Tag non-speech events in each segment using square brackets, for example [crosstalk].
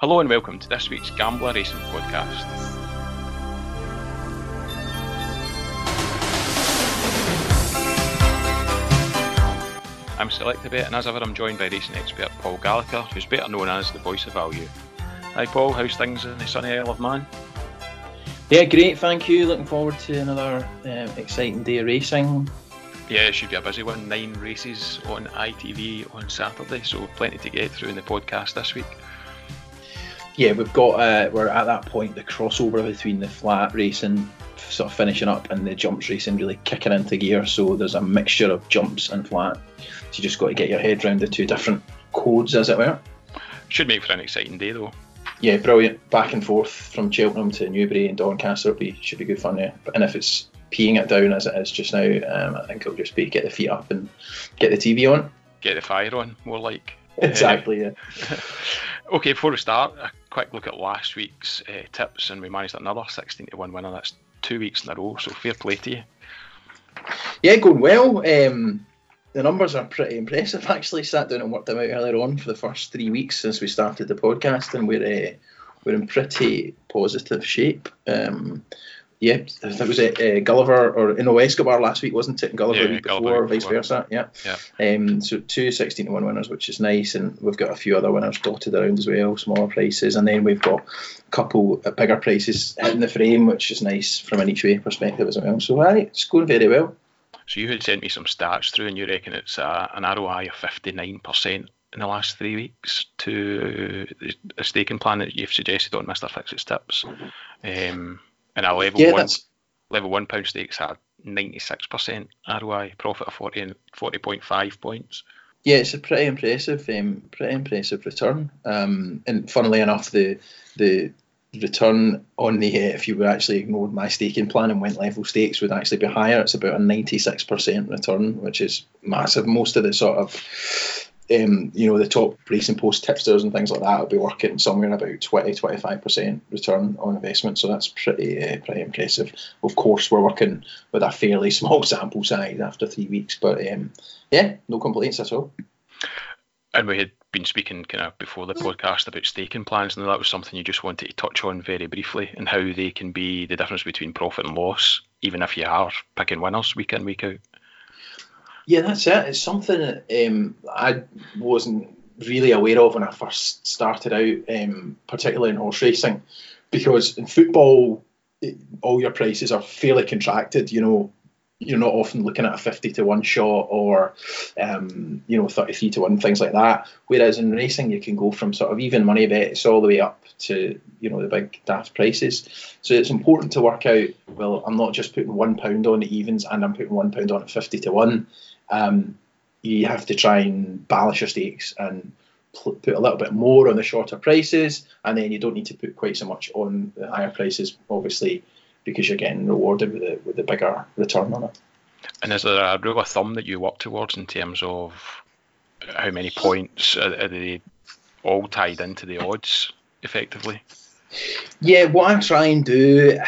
Hello and welcome to this week's Gambler Racing podcast. I'm Selectabet and as ever I'm joined by racing expert Paul Gallagher, who's better known as the voice of value. Hi Paul, how's things in the sunny Isle of Man? Yeah, great, thank you. Looking forward to another um, exciting day of racing. Yeah, it should be a busy one. Nine races on ITV on Saturday, so plenty to get through in the podcast this week. Yeah, we've got uh, we're at that point the crossover between the flat racing sort of finishing up and the jumps racing really kicking into gear. So there's a mixture of jumps and flat. So you just got to get your head around the two different codes, as it were. Should make for an exciting day though. Yeah, brilliant. Back and forth from Cheltenham to Newbury and Doncaster be should be good fun. Yeah, and if it's peeing it down as it is just now, um, I think it'll just be get the feet up and get the TV on. Get the fire on, more like. [laughs] Exactly. Yeah. [laughs] okay, before we start, a quick look at last week's uh, tips, and we managed another 16 to one winner. That's two weeks in a row, so fair play to you. Yeah, going well. Um, the numbers are pretty impressive. Actually, sat down and worked them out earlier on for the first three weeks since we started the podcast, and we're uh, we're in pretty positive shape. Um, yeah, that was it. Uh, Gulliver or know Escobar last week, wasn't it? And Gulliver Yeah, week Gulliver before, week vice before. versa. Yeah. Yeah. Um, so two 16 to 1 winners, which is nice, and we've got a few other winners dotted around as well, smaller prices, and then we've got a couple of bigger prices in the frame, which is nice from an each way perspective as well. So, aye, it's going very well. So you had sent me some stats through, and you reckon it's uh, an ROI of 59% in the last three weeks to a staking plan that you've suggested on Mr. Fixit's tips. Um, and a level Yeah, one that's level one pound stakes had 96% ROI, profit of 40 and 40.5 points. Yeah, it's a pretty impressive, um, pretty impressive return. Um, and funnily enough, the the return on the uh, if you were actually ignored my staking plan and went level stakes would actually be higher. It's about a ninety six percent return, which is massive. Most of the sort of um, you know the top racing post tipsters and things like that will be working somewhere in about 20 25 percent return on investment. So that's pretty uh, pretty impressive. Of course, we're working with a fairly [laughs] small sample size after three weeks, but um, yeah, no complaints at all. And we had been speaking kind of before the podcast about staking plans, and that was something you just wanted to touch on very briefly, and how they can be the difference between profit and loss, even if you are picking winners week in, week out. Yeah, that's it. It's something um, I wasn't really aware of when I first started out, um, particularly in horse racing, because in football, it, all your prices are fairly contracted. You know, you're not often looking at a 50 to 1 shot or, um, you know, 33 to 1, things like that. Whereas in racing, you can go from sort of even money bets all the way up to, you know, the big daft prices. So it's important to work out, well, I'm not just putting £1 on the evens and I'm putting £1 on at 50 to 1 um, you have to try and balance your stakes and pl- put a little bit more on the shorter prices, and then you don't need to put quite so much on the higher prices, obviously, because you're getting rewarded with the with the bigger return on it. And is there a rule of thumb that you work towards in terms of how many points are, are they all tied into the odds effectively? Yeah, what I try and do.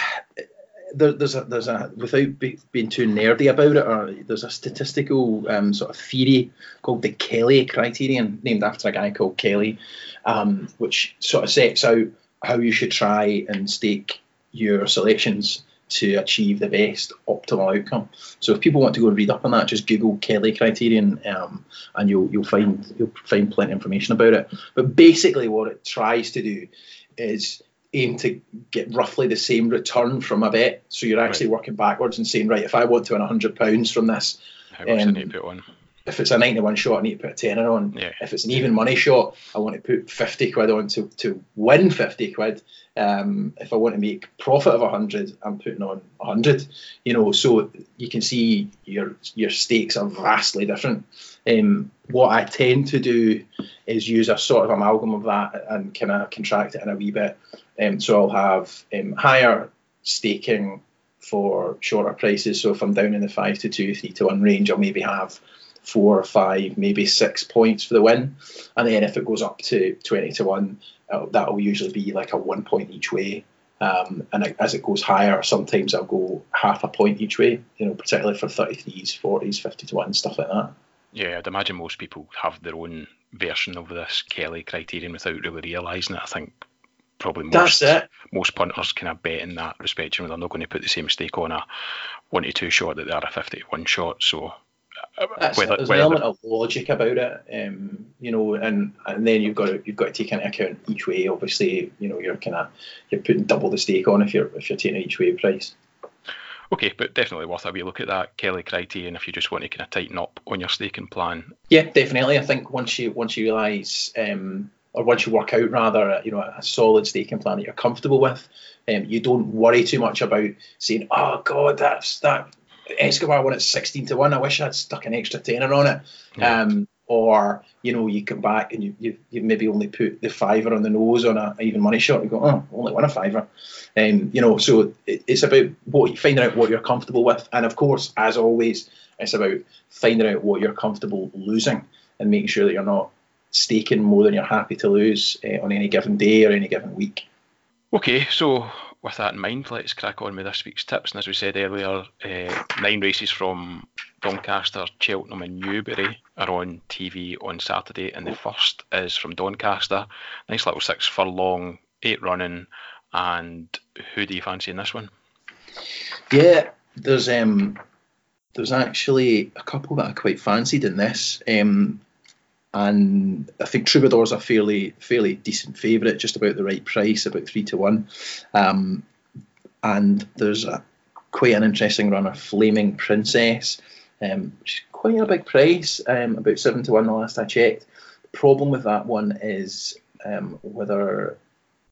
There, there's a there's a without be, being too nerdy about it, or there's a statistical um, sort of theory called the Kelly criterion, named after a guy called Kelly, um, which sort of sets out how you should try and stake your selections to achieve the best optimal outcome. So if people want to go and read up on that, just Google Kelly criterion, um, and you'll you'll find you'll find plenty of information about it. But basically, what it tries to do is aim to get roughly the same return from a bet. So you're actually working backwards and saying, right, if I want to win hundred pounds from this, How much Um, do you put on? If it's a nine to one shot, I need to put a tenner on. Yeah. If it's an even money shot, I want to put 50 quid on to, to win 50 quid. Um, if I want to make profit of 100, I'm putting on 100. You know, so you can see your your stakes are vastly different. Um, what I tend to do is use a sort of amalgam of that and kind of contract it in a wee bit. Um, so I'll have um, higher staking for shorter prices. So if I'm down in the five to two, three to one range, I'll maybe have four or five, maybe six points for the win. And then if it goes up to 20 to 1, uh, that'll usually be like a one point each way. Um, and as it goes higher, sometimes I'll go half a point each way, you know, particularly for 33s, 40s, 50 to 1, stuff like that. Yeah, I'd imagine most people have their own version of this Kelly criterion without really realising it. I think probably most most punters kind of bet in that respect. You know, they're not going to put the same stake on a one to two shot that they are a fifty to one shot. So that's, whether, there's an element of logic about it, um, you know, and and then you've got to you've got to take into account each way. Obviously, you know, you're kind of you're putting double the stake on if you're if you're taking each way price. Okay, but definitely worth a wee look at that Kelly criterion if you just want to kind of tighten up on your staking plan. Yeah, definitely. I think once you once you realise, um, or once you work out rather, you know, a solid staking plan that you're comfortable with, um, you don't worry too much about saying, "Oh God, that's that Escobar won at 16 to 1. I wish I'd stuck an extra tenner on it. Yeah. Um, or, you know, you come back and you, you, you maybe only put the fiver on the nose on a even money shot. You go, oh, only won a fiver. Um, you know, so it, it's about what finding out what you're comfortable with. And of course, as always, it's about finding out what you're comfortable losing and making sure that you're not staking more than you're happy to lose uh, on any given day or any given week. Okay, so with that in mind, let's crack on with this week's tips. And as we said earlier, uh, nine races from Doncaster, Cheltenham, and Newbury are on TV on Saturday, and the first is from Doncaster. Nice little six furlong, eight running. And who do you fancy in this one? Yeah, there's um, there's actually a couple that I quite fancied in this. Um, and I think Troubadour's a fairly fairly decent favourite, just about the right price, about three to one. Um, and there's a quite an interesting runner, Flaming Princess, um, is quite a big price, um, about seven to one the last I checked. The problem with that one is um, whether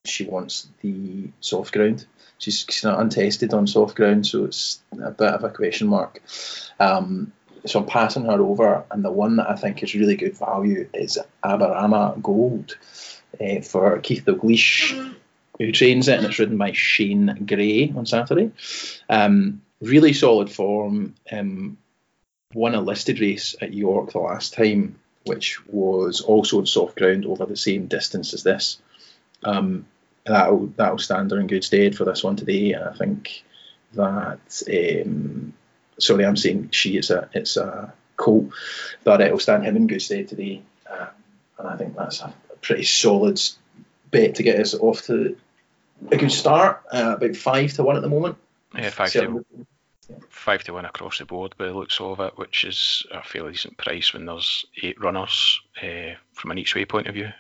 she wants the soft ground. She's, she's not untested on soft ground, so it's a bit of a question mark. Um, so I'm passing her over, and the one that I think is really good value is Aberama Gold uh, for Keith Dalgleish, who trains it, and it's ridden by Shane Gray on Saturday. Um, really solid form. Um, won a listed race at York the last time, which was also on soft ground over the same distance as this. Um, that'll that'll stand her in good stead for this one today. And I think that um, sorry, I'm saying she is a it's a cool, but it'll stand him in good stead today, um, and I think that's a pretty solid bet to get us off to a good start. Uh, about five to one at the moment. Yeah, five to five to one across the board by the looks of it, which is a fairly decent price when there's eight runners uh, from an each way point of view.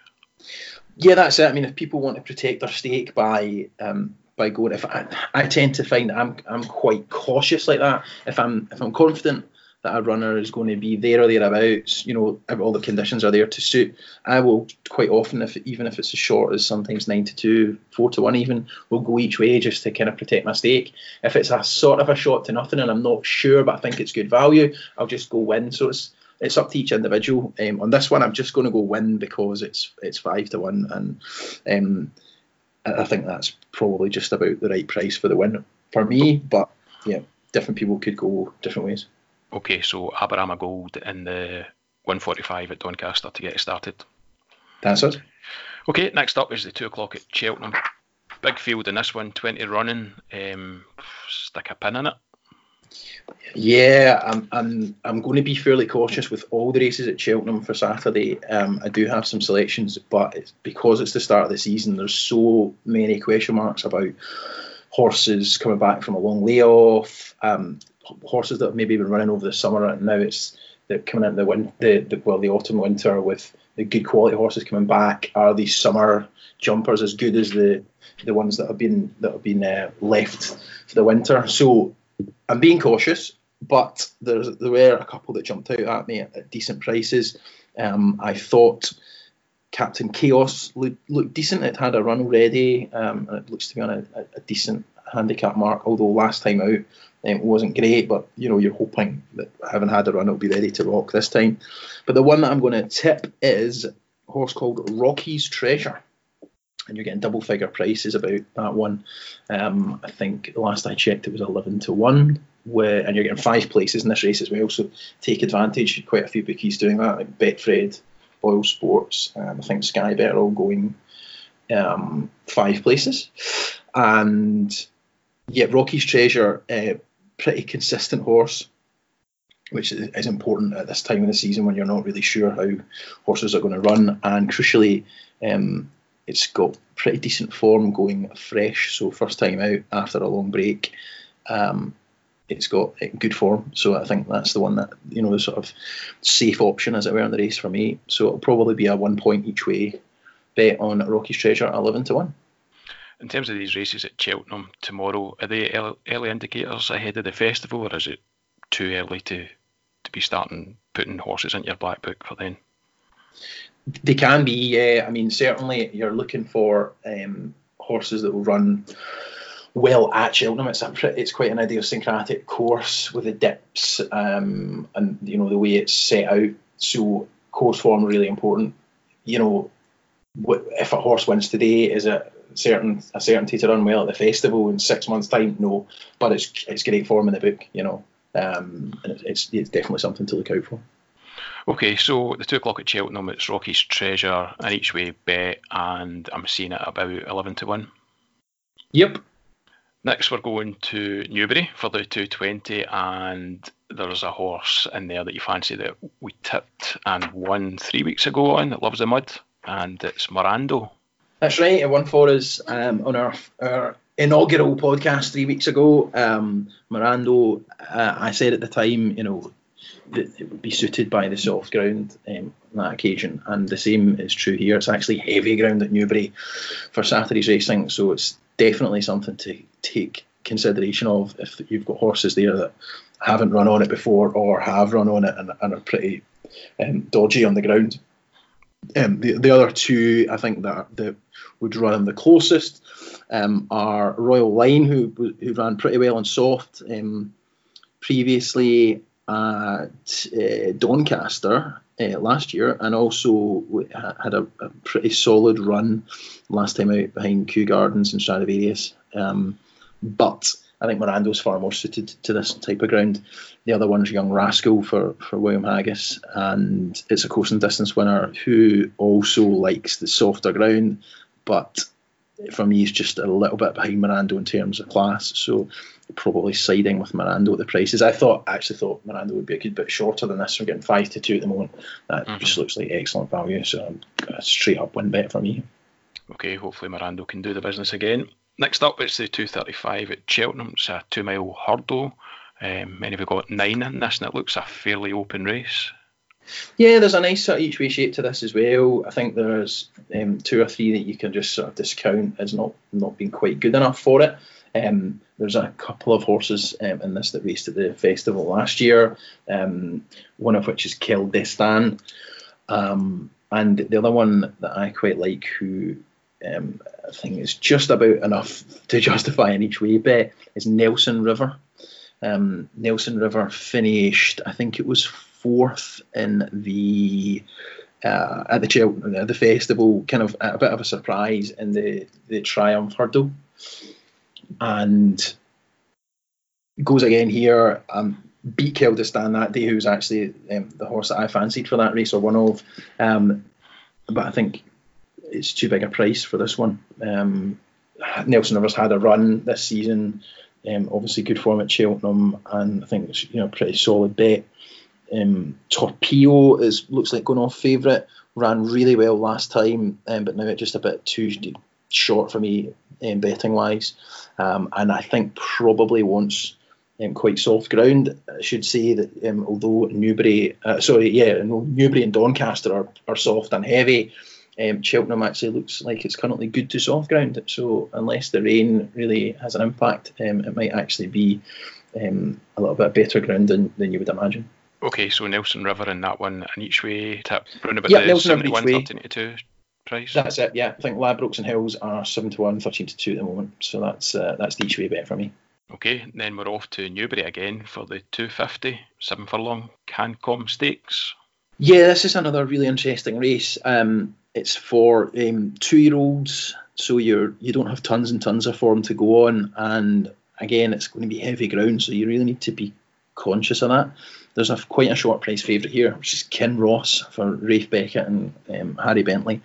Yeah, that's it. I mean, if people want to protect their stake by um, by going. If I, I tend to find I'm I'm quite cautious like that. If I'm if I'm confident that a runner is going to be there or thereabouts, you know, all the conditions are there to suit. I will quite often, if even if it's as short as sometimes nine to two, four to one, even, will go each way just to kind of protect my stake. If it's a sort of a shot to nothing and I'm not sure, but I think it's good value, I'll just go win. So it's it's up to each individual. Um, on this one, I'm just going to go win because it's it's five to one and. Um, I think that's probably just about the right price for the win for me. But yeah, different people could go different ways. Okay, so Aberama Gold in the 145 at Doncaster to get it started. That's it. Okay, next up is the two o'clock at Cheltenham. Big field in this one, 20 running. Um, stick a pin in it. Yeah, I'm, I'm, I'm going to be fairly cautious with all the races at Cheltenham for Saturday. Um, I do have some selections, but it's, because it's the start of the season, there's so many question marks about horses coming back from a long layoff, um, horses that have maybe been running over the summer and now it's they're coming into the, the, the well the autumn winter with the good quality horses coming back. Are these summer jumpers as good as the the ones that have been that have been uh, left for the winter? So I'm being cautious, but there were a couple that jumped out at me at, at decent prices. Um, I thought Captain Chaos looked, looked, decent. It had a run already, um, and it looks to be on a, a, decent handicap mark. Although last time out it wasn't great, but you know you're hoping that having had a run, it'll be ready to rock this time. But the one that I'm going to tip is a horse called Rocky's Treasure and you're getting double figure prices about that one. Um, I think last I checked it was 11 to 1, where, and you're getting five places in this race as well. So take advantage. Quite a few bookies doing that, like Betfred, Boyle Sports, and I think Sky Bet are all going um, five places. And yeah, Rocky's Treasure, uh, pretty consistent horse. which is important at this time of the season when you're not really sure how horses are going to run. And crucially, um, it's got pretty decent form going fresh. So first time out after a long break, um, it's got good form. So I think that's the one that you know the sort of safe option as it were in the race for me. So it'll probably be a one point each way bet on Rocky's Treasure, eleven to one. In terms of these races at Cheltenham tomorrow, are they early indicators ahead of the festival, or is it too early to to be starting putting horses into your black book for then? They can be, yeah. I mean, certainly you're looking for um, horses that will run well at Cheltenham. It's a, it's quite an idiosyncratic course with the dips um, and you know the way it's set out. So course form really important. You know, if a horse wins today, is it certain a certainty to run well at the festival in six months' time? No, but it's it's great form in the book. You know, um, and it's it's definitely something to look out for. Okay, so the two o'clock at Cheltenham, it's Rocky's Treasure, an each way bet, and I'm seeing it about eleven to one. Yep. Next, we're going to Newbury for the 220, and there's a horse in there that you fancy that we tipped and won three weeks ago on that loves the mud, and it's Morando. That's right, it won for us um, on our, our inaugural podcast three weeks ago. Um, Morando, uh, I said at the time, you know, that it would be suited by the soft ground um, on that occasion, and the same is true here. It's actually heavy ground at Newbury for Saturday's racing, so it's definitely something to take consideration of if you've got horses there that haven't run on it before or have run on it and, and are pretty um, dodgy on the ground. Um, the, the other two, I think that that would run the closest um, are Royal Line, who who ran pretty well on soft um, previously at uh, Doncaster uh, last year, and also had a, a, pretty solid run last time out behind Kew Gardens and Stradivarius. Um, but I think Morando's far more suited to this type of ground. The other one's Young Rascal for, for William Haggas, and it's a course and distance winner who also likes the softer ground, but for me, he's just a little bit behind Morando in terms of class. So probably siding with Morando at the prices. I thought actually thought Morando would be a good bit shorter than this. We're getting five to two at the moment. That mm-hmm. just looks like excellent value. So a straight up win bet for me. Okay, hopefully Morando can do the business again. Next up, it's the 235 at Cheltenham. It's a two mile hurdle. Um, many have got nine in this, and it looks a fairly open race. Yeah, there's a nice sort of each way shape to this as well. I think there's um, two or three that you can just sort of discount as not not being quite good enough for it. Um, there's a couple of horses um, in this that raced at the festival last year, um, one of which is Quel Destin. Um, and the other one that I quite like, who um, I think is just about enough to [laughs] justify an each way bet, is Nelson River. Um, Nelson River finished, I think it was fourth in the uh, at the uh, the festival, kind of a bit of a surprise in the the Triumph hurdle, and goes again here. Um, beat Quel Destin that day, who's actually um, the horse that I fancied for that race or one of. Um, but I think it's too big a price for this one. Um, Nelson Rivers had a run this season, um, obviously good form at Cheltenham, and I think it's you know pretty solid bet. Um, Torpedo is looks like going off favourite. Ran really well last time, um, but now it's just a bit too short for me um, betting wise. Um, and I think probably wants um, quite soft ground. I should say that um, although Newbury, uh, sorry, yeah, Newbury and Doncaster are, are soft and heavy. Cheltenham actually looks like it's currently good to soft ground. So unless the rain really has an impact, it might actually be a little bit better ground than, than you would imagine. Okay, so Nelson River and that one, and each way tap round about yeah, the Nelson 71, 13 to 2 price. That's it, yeah. I think Ladbrokes and Hills are 7 to 1, 13 to 2 at the moment. So that's uh, that's the each way bet for me. Okay, then we're off to Newbury again for the 250, 7 furlong Cancom Stakes. Yeah, this is another really interesting race. Um, it's for um, two year olds, so you're you don't have tons and tons of form to go on, and again, it's going to be heavy ground, so you really need to be conscious of that. There's a quite a short price favourite here, which is Kinross for Ralph Beckett and um, Harry Bentley.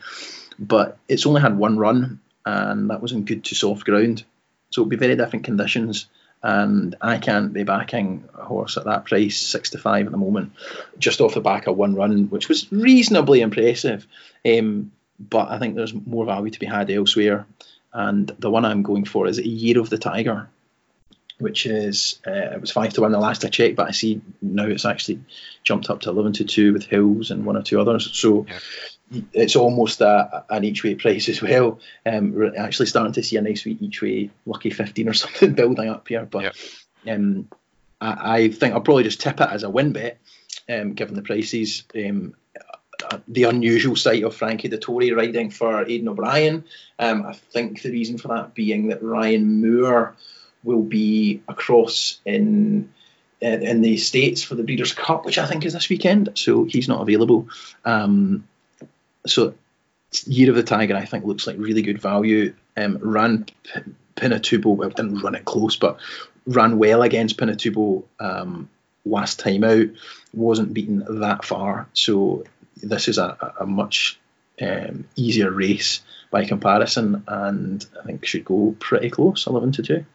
But it's only had one run, and that was in good to soft ground. So it'll be very different conditions. and I can't be backing a horse at that price, six to five at the moment, just off the back of one run, which was reasonably impressive. Um, but I think there's more value to be had elsewhere. And the one I'm going for is a Year of the Tiger, which is uh, it was five to one the last I checked, but I see now it's actually jumped up to eleven to two with Hills and one or two others. So yeah. it's almost a, an each way price as well. Um, we're actually starting to see a nice each way lucky fifteen or [laughs] something building up here, but yeah. um, I, I, think I'll probably just tip it as a win bet, um, given the prices. Um, the unusual sight of Frankie Dettori riding for Aidan O'Brien. Um, I think the reason for that being that Ryan Moore will be across in uh, in the states for the Breeders' Cup, which I think is this weekend. So he's not available. Um, so Year of the Tiger, I think, looks like really good value. Um, ran P- Pinatubo, well, didn't run it close, but ran well against Pinatubo um, last time out. Wasn't beaten that far, so this is a, a much um, easier race by comparison, and I think should go pretty close, eleven to two.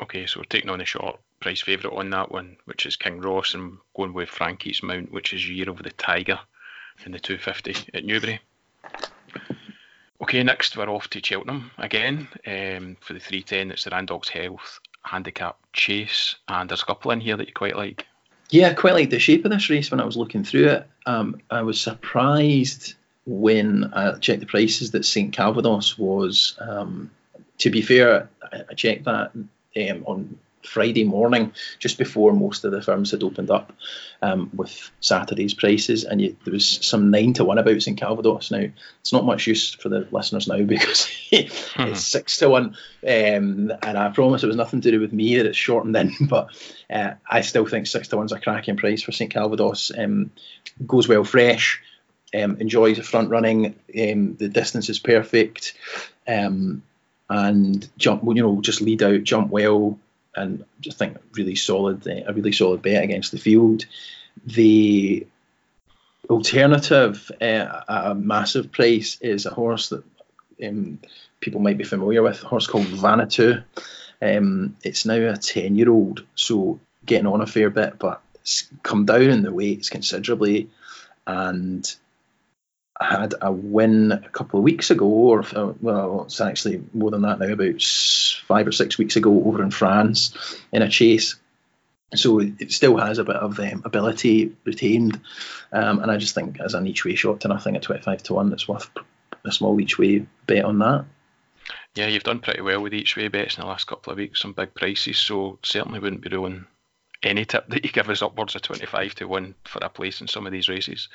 Okay, so we're taking on a short price favourite on that one, which is Kinross, and going with Frankie's Mount, which is Year of the Tiger in the 250 at Newbury. Okay, next we're off to Cheltenham again um, for the 310. It's the Randox Health Handicap Chase, and there's a couple in here that you quite like. Yeah, I quite like the shape of this race when I was looking through it. Um, I was surprised when I checked the prices that St Calvados was. Um, to be fair, I checked that um, on Friday morning, just before most of the firms had opened up um, with Saturday's prices, and you, there was some nine to one about St Calvados. Now it's not much use for the listeners now [laughs] because it's hmm. six to one, um, and I promise it was nothing to do with me that it's shortened in, [laughs] but uh, I still think six to one's a cracking price for St Calvados. Um, goes well fresh. Um, enjoys the front running. Um, the distance is perfect. Um, and jump, you know, just lead out, jump well, and just think really solid, uh, a really solid bet against the field. The alternative uh, a massive price is a horse that um, people might be familiar with, a horse called Vanuatu. Um, it's now a 10 year old, so getting on a fair bit, but it's come down in the weights considerably. And had a win a couple of weeks ago, or uh, well, it's actually more than that now, about five or six weeks ago over in France in a chase. So it still has a bit of um, ability retained, um, and I just think as an each way shot to nothing at twenty five to one, it's worth a small each way bet on that. Yeah, you've done pretty well with each way bets in the last couple of weeks, some big prices, so certainly wouldn't be ruling any tip that you give us upwards of twenty five to one for a place in some of these races.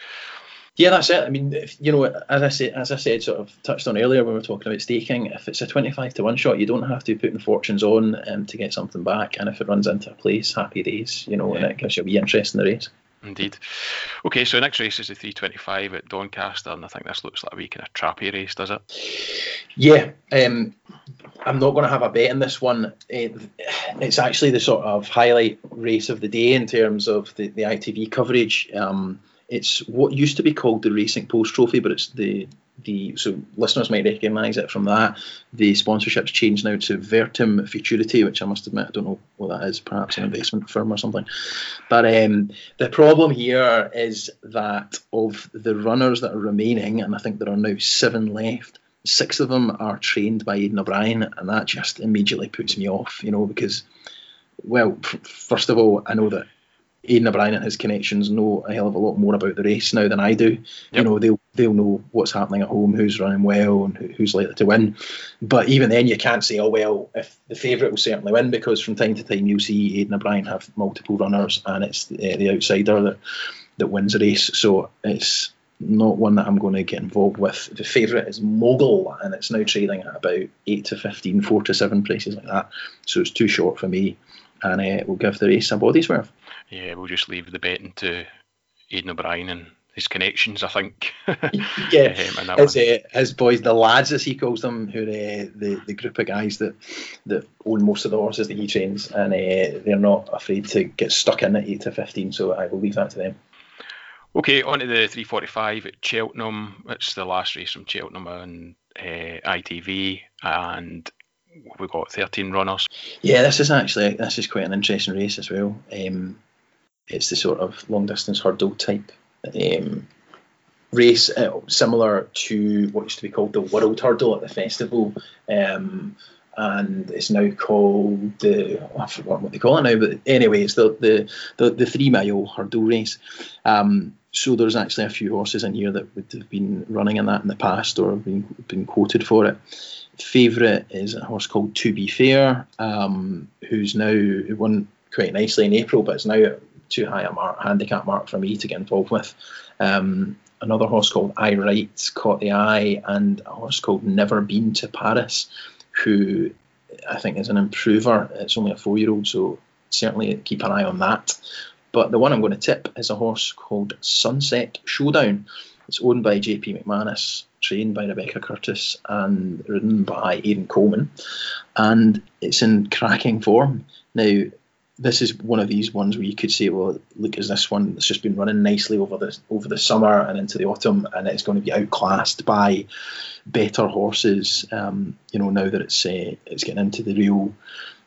Yeah, that's it. I mean, if, you know, as I said, as I said, sort of touched on earlier when we were talking about staking. If it's a twenty-five to one shot, you don't have to put the fortunes on um, to get something back. And if it runs into a place, happy days. You know, yeah. and it gives you a wee interest in the race. Indeed. Okay, so next race is the 325 at Doncaster, and I think this looks like a wee kind of trappy race, does it? Yeah, um, I'm not going to have a bet in this one. it's actually the sort of highlight race of the day in terms of the, the ITV coverage. Um, it's what used to be called the Racing Post Trophy, but it's the the so listeners might recognise it from that. The sponsorship's changed now to Vertem Futurity, which I must admit I don't know what that is. Perhaps an investment firm or something. But um, the problem here is that of the runners that are remaining, and I think there are now seven left. Six of them are trained by Aidan O'Brien, and that just immediately puts me off. You know because well, f- first of all, I know that Aidan O'Brien and his connections know a hell of a lot more about the race now than I do. Yep. You know, they'll they'll know what's happening at home, who's running well, and who's likely to win. But even then, you can't say, oh well, if the favourite will certainly win, because from time to time you'll see Aidan O'Brien have multiple runners, and it's the, uh, the outsider that that wins the race. So it's not one that I'm going to get involved with. The favourite is Mogul, and it's now trading at about eight to 15, four to seven prices like that. So it's too short for me, and uh, we'll give the race a body's worth yeah, we'll just leave the betting to Aidan O'Brien and his connections, I think. [laughs] yeah, [laughs] um, his, uh, his boys, the lads as he calls them, who are uh, the the group of guys that that own most of the horses that he trains, and uh, they're not afraid to get stuck in at eight to fifteen. So I will leave that to them. Okay, on to the 345 at Cheltenham. It's the last race from Cheltenham on uh, ITV, and we got 13 runners. Yeah, this is actually this is quite an interesting race as well. Um, it's the sort of long distance hurdle type um, race, uh, similar to what used to be called the World Hurdle at the festival. Um, and it's now called the oh, I forgot what they call it now, but anyway, it's the the the, the three mile hurdle race. Um, so there's actually a few horses in here that would have been running in that in the past or have been been quoted for it. Favourite is a horse called To Be Fair, um, who's now won quite nicely in April, but it's now too high a mark, handicap mark for me to get involved with. Um, another horse called I Write caught the eye, and a horse called Never Been to Paris, who I think is an improver. It's only a four year old, so certainly keep an eye on that. But the one I'm going to tip is a horse called Sunset Showdown. It's owned by JP McManus, trained by Rebecca Curtis, and ridden by Aidan Coleman. And it's in cracking form. Now, this is one of these ones where you could say, well, look, is this one that's just been running nicely over the over the summer and into the autumn, and it's going to be outclassed by better horses. Um, you know, now that it's uh, it's getting into the real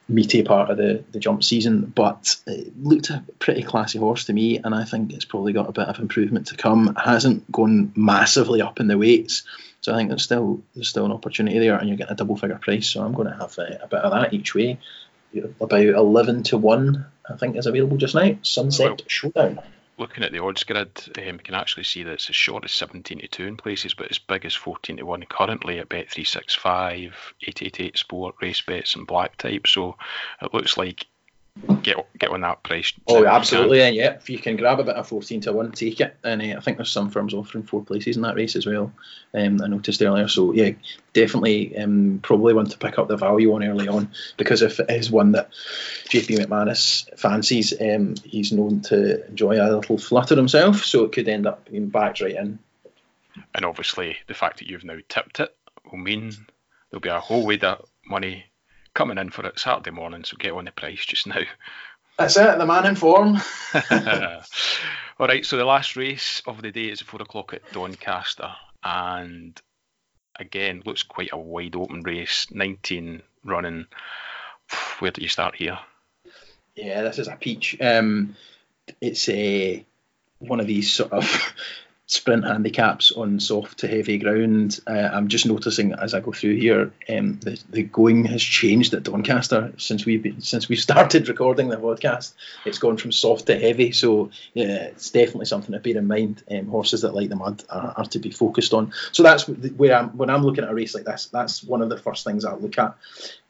meaty part of the, the jump season, but it looked a pretty classy horse to me, and I think it's probably got a bit of improvement to come. It hasn't gone massively up in the weights, so I think there's still there's still an opportunity there, and you're getting a double figure price. So I'm going to have uh, a bit of that each way about 11 to 1, I think, is available just now. Sunset well, Showdown. Looking at the odds grid, um, you can actually see that it's as short as 17 to 2 in places, but as big as 14 to 1 currently at Bet365, 888 Sport, Race Bets, and Black Type. So it looks like get get on that price. Oh, absolutely, and yeah, if you can grab a bit of fourteen to one, take it. And uh, I think there's some firms offering four places in that race as well. Um, I noticed earlier, so yeah, definitely, um, probably want to pick up the value on early on because if it is one that JP McManus fancies, um, he's known to enjoy a little flutter himself, so it could end up being backed right in. And obviously, the fact that you've now tipped it will mean there'll be a whole way that money coming in for it Saturday morning, so get on the price just now. That's it, the man in form. [laughs] [laughs] All right, so the last race of the day is four o'clock at Doncaster, and again looks quite a wide open race. 19 running. [sighs] Where do you start here? Yeah, this is a peach. Um, it's a one of these sort of [laughs] sprint handicaps on soft to heavy ground. Uh, I'm just noticing as I go through here, um, the, the going has changed at Doncaster since we've been, since we [laughs] started recording the podcast. It's gone from soft to heavy, so yeah, it's definitely something to bear in mind. Um, horses that like the mud are, are, to be focused on. So that's where I'm when I'm looking at a race like this. That's one of the first things I look at.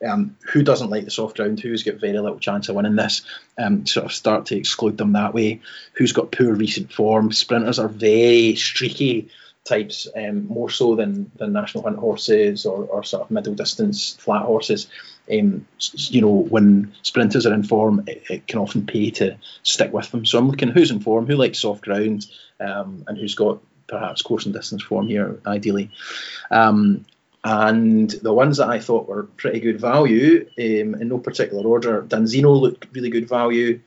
Um, who doesn't like the soft ground? Who's got very little chance of winning this? Um, sort of start to exclude them that way. Who's got poor recent form? Sprinters are very streaky types, um, more so than, than national hunt horses or, or sort of middle distance flat horses. Um, you know, when sprinters are in form, it, it, can often pay to stick with them. So I'm looking who's in form, who likes soft ground, um, and who's got perhaps course and distance form here, ideally. Um, and the ones that I thought were pretty good value, um, in no particular order, Danzeno looked really good value.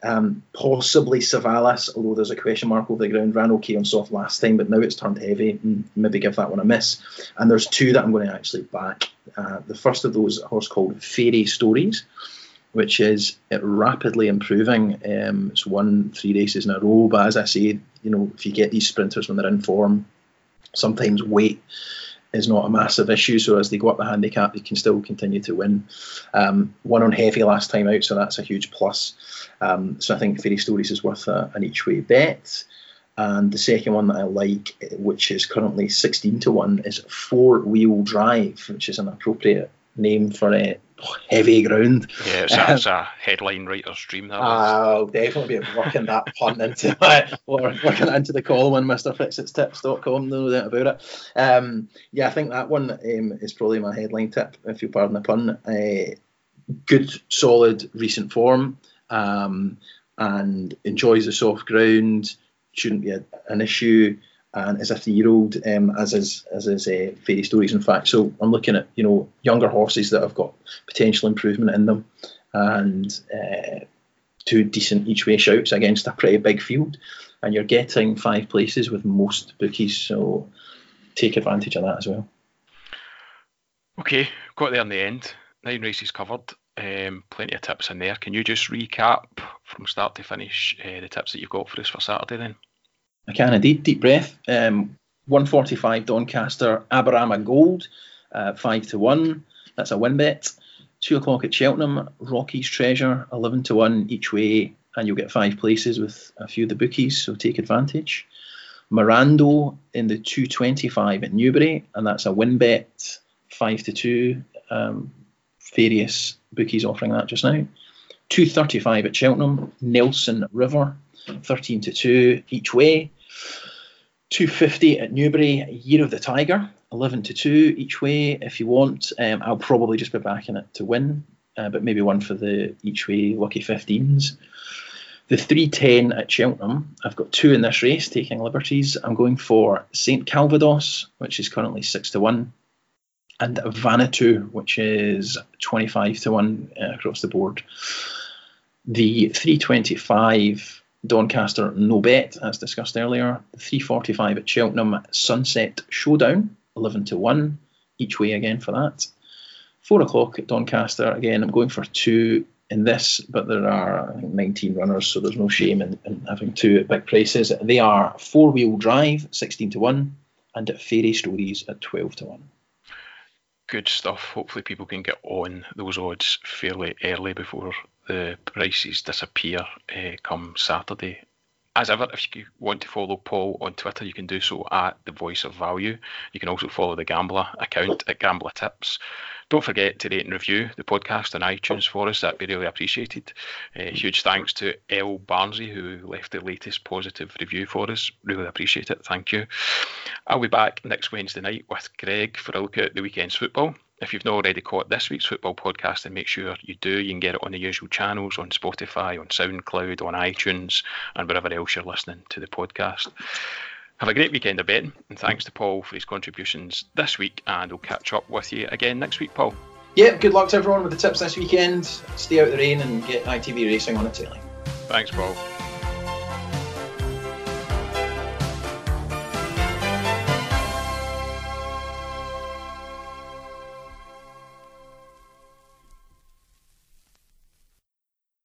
Um, possibly Savalas, although there's a question mark over the ground, ran okay on soft last time, but now it's turned heavy. Maybe give that one a miss. And there's two that I'm going to actually back. Uh, the first of those, a horse called Fairy Stories, which is rapidly improving. Um, it's won three races in a row, but as I say, you know, if you get these sprinters when they're in form, sometimes weight is not a massive issue. So as they go up the handicap, they can still continue to win. Um, one on heavy last time out, so that's a huge plus. Um, so I think Fairy Stories is worth a, an each way bet. And the second one that I like, which is currently 16 to 1, is Four Wheel Drive, which is an appropriate name for a heavy ground. Yeah, it's a, it's a headline writer's dream. That I'll definitely be working that [laughs] pun into my or working into the column on MrFixItStips.com, no doubt about it. Um, yeah, I think that one um, is probably my headline tip, if you pardon the pun. Uh, good, solid, recent form, um, and enjoys the soft ground. Shouldn't be a, an issue and is a three-year-old, um, as is as is uh, fairy stories. In fact, so I'm looking at you know younger horses that have got potential improvement in them, and uh, two decent each way shouts against a pretty big field, and you're getting five places with most bookies. So take advantage of that as well. Okay, got there in the end. nine races covered. Um, plenty of tips in there. Can you just recap from start to finish uh, the tips that you've got for us for Saturday then? I can indeed. Deep breath. Um, 145 Doncaster, Aberama Gold, uh, 5 to 1. That's a win bet. 2 o'clock at Cheltenham, Rockies Treasure, 11 to 1 each way, and you'll get five places with a few of the bookies, so take advantage. Morando in the 225 at Newbury, and that's a win bet, 5 to 2. Um, various bookies offering that just now. 235 at Cheltenham, Nelson River, 13 to 2 each way. 250 at Newbury, Year of the Tiger, 11 to 2 each way if you want. Um, I'll probably just be backing it to win, uh, but maybe one for the each way lucky 15s. The 310 at Cheltenham, I've got two in this race, taking liberties. I'm going for St Calvados, which is currently 6 to 1, and Vanuatu, which is 25 to 1 uh, across the board. The 325 Doncaster no bet, as discussed earlier. 345 at Cheltenham Sunset Showdown, 11 to 1, each way again for that. 4 o'clock at Doncaster, again, I'm going for two in this, but there are think, 19 runners, so there's no shame in, in having two at big prices. They are four wheel drive, 16 to 1, and Fairy Stories at 12 to 1 good stuff. Hopefully, people can get on those odds fairly early before the prices disappear uh, come Saturday. As ever, if you want to follow Paul on Twitter, you can do so at the Voice of Value. You can also follow the Gambler account at Gambler Tips. Don't forget to rate and review the podcast on iTunes for us. That'd be really appreciated. Uh, huge thanks to L. Barnsley, who left the latest positive review for us. Really appreciate it. Thank you. I'll be back next Wednesday night with Greg for a look at the weekend's football. If you've not already caught this week's football podcast, then make sure you do. You can get it on the usual channels on Spotify, on SoundCloud, on iTunes, and wherever else you're listening to the podcast. Have a great weekend of betting, and thanks to Paul for his contributions this week, and we'll catch up with you again next week, Paul. Yeah, good luck to everyone with the tips this weekend. Stay out of the rain and get ITV racing on the telly. Thanks, Paul.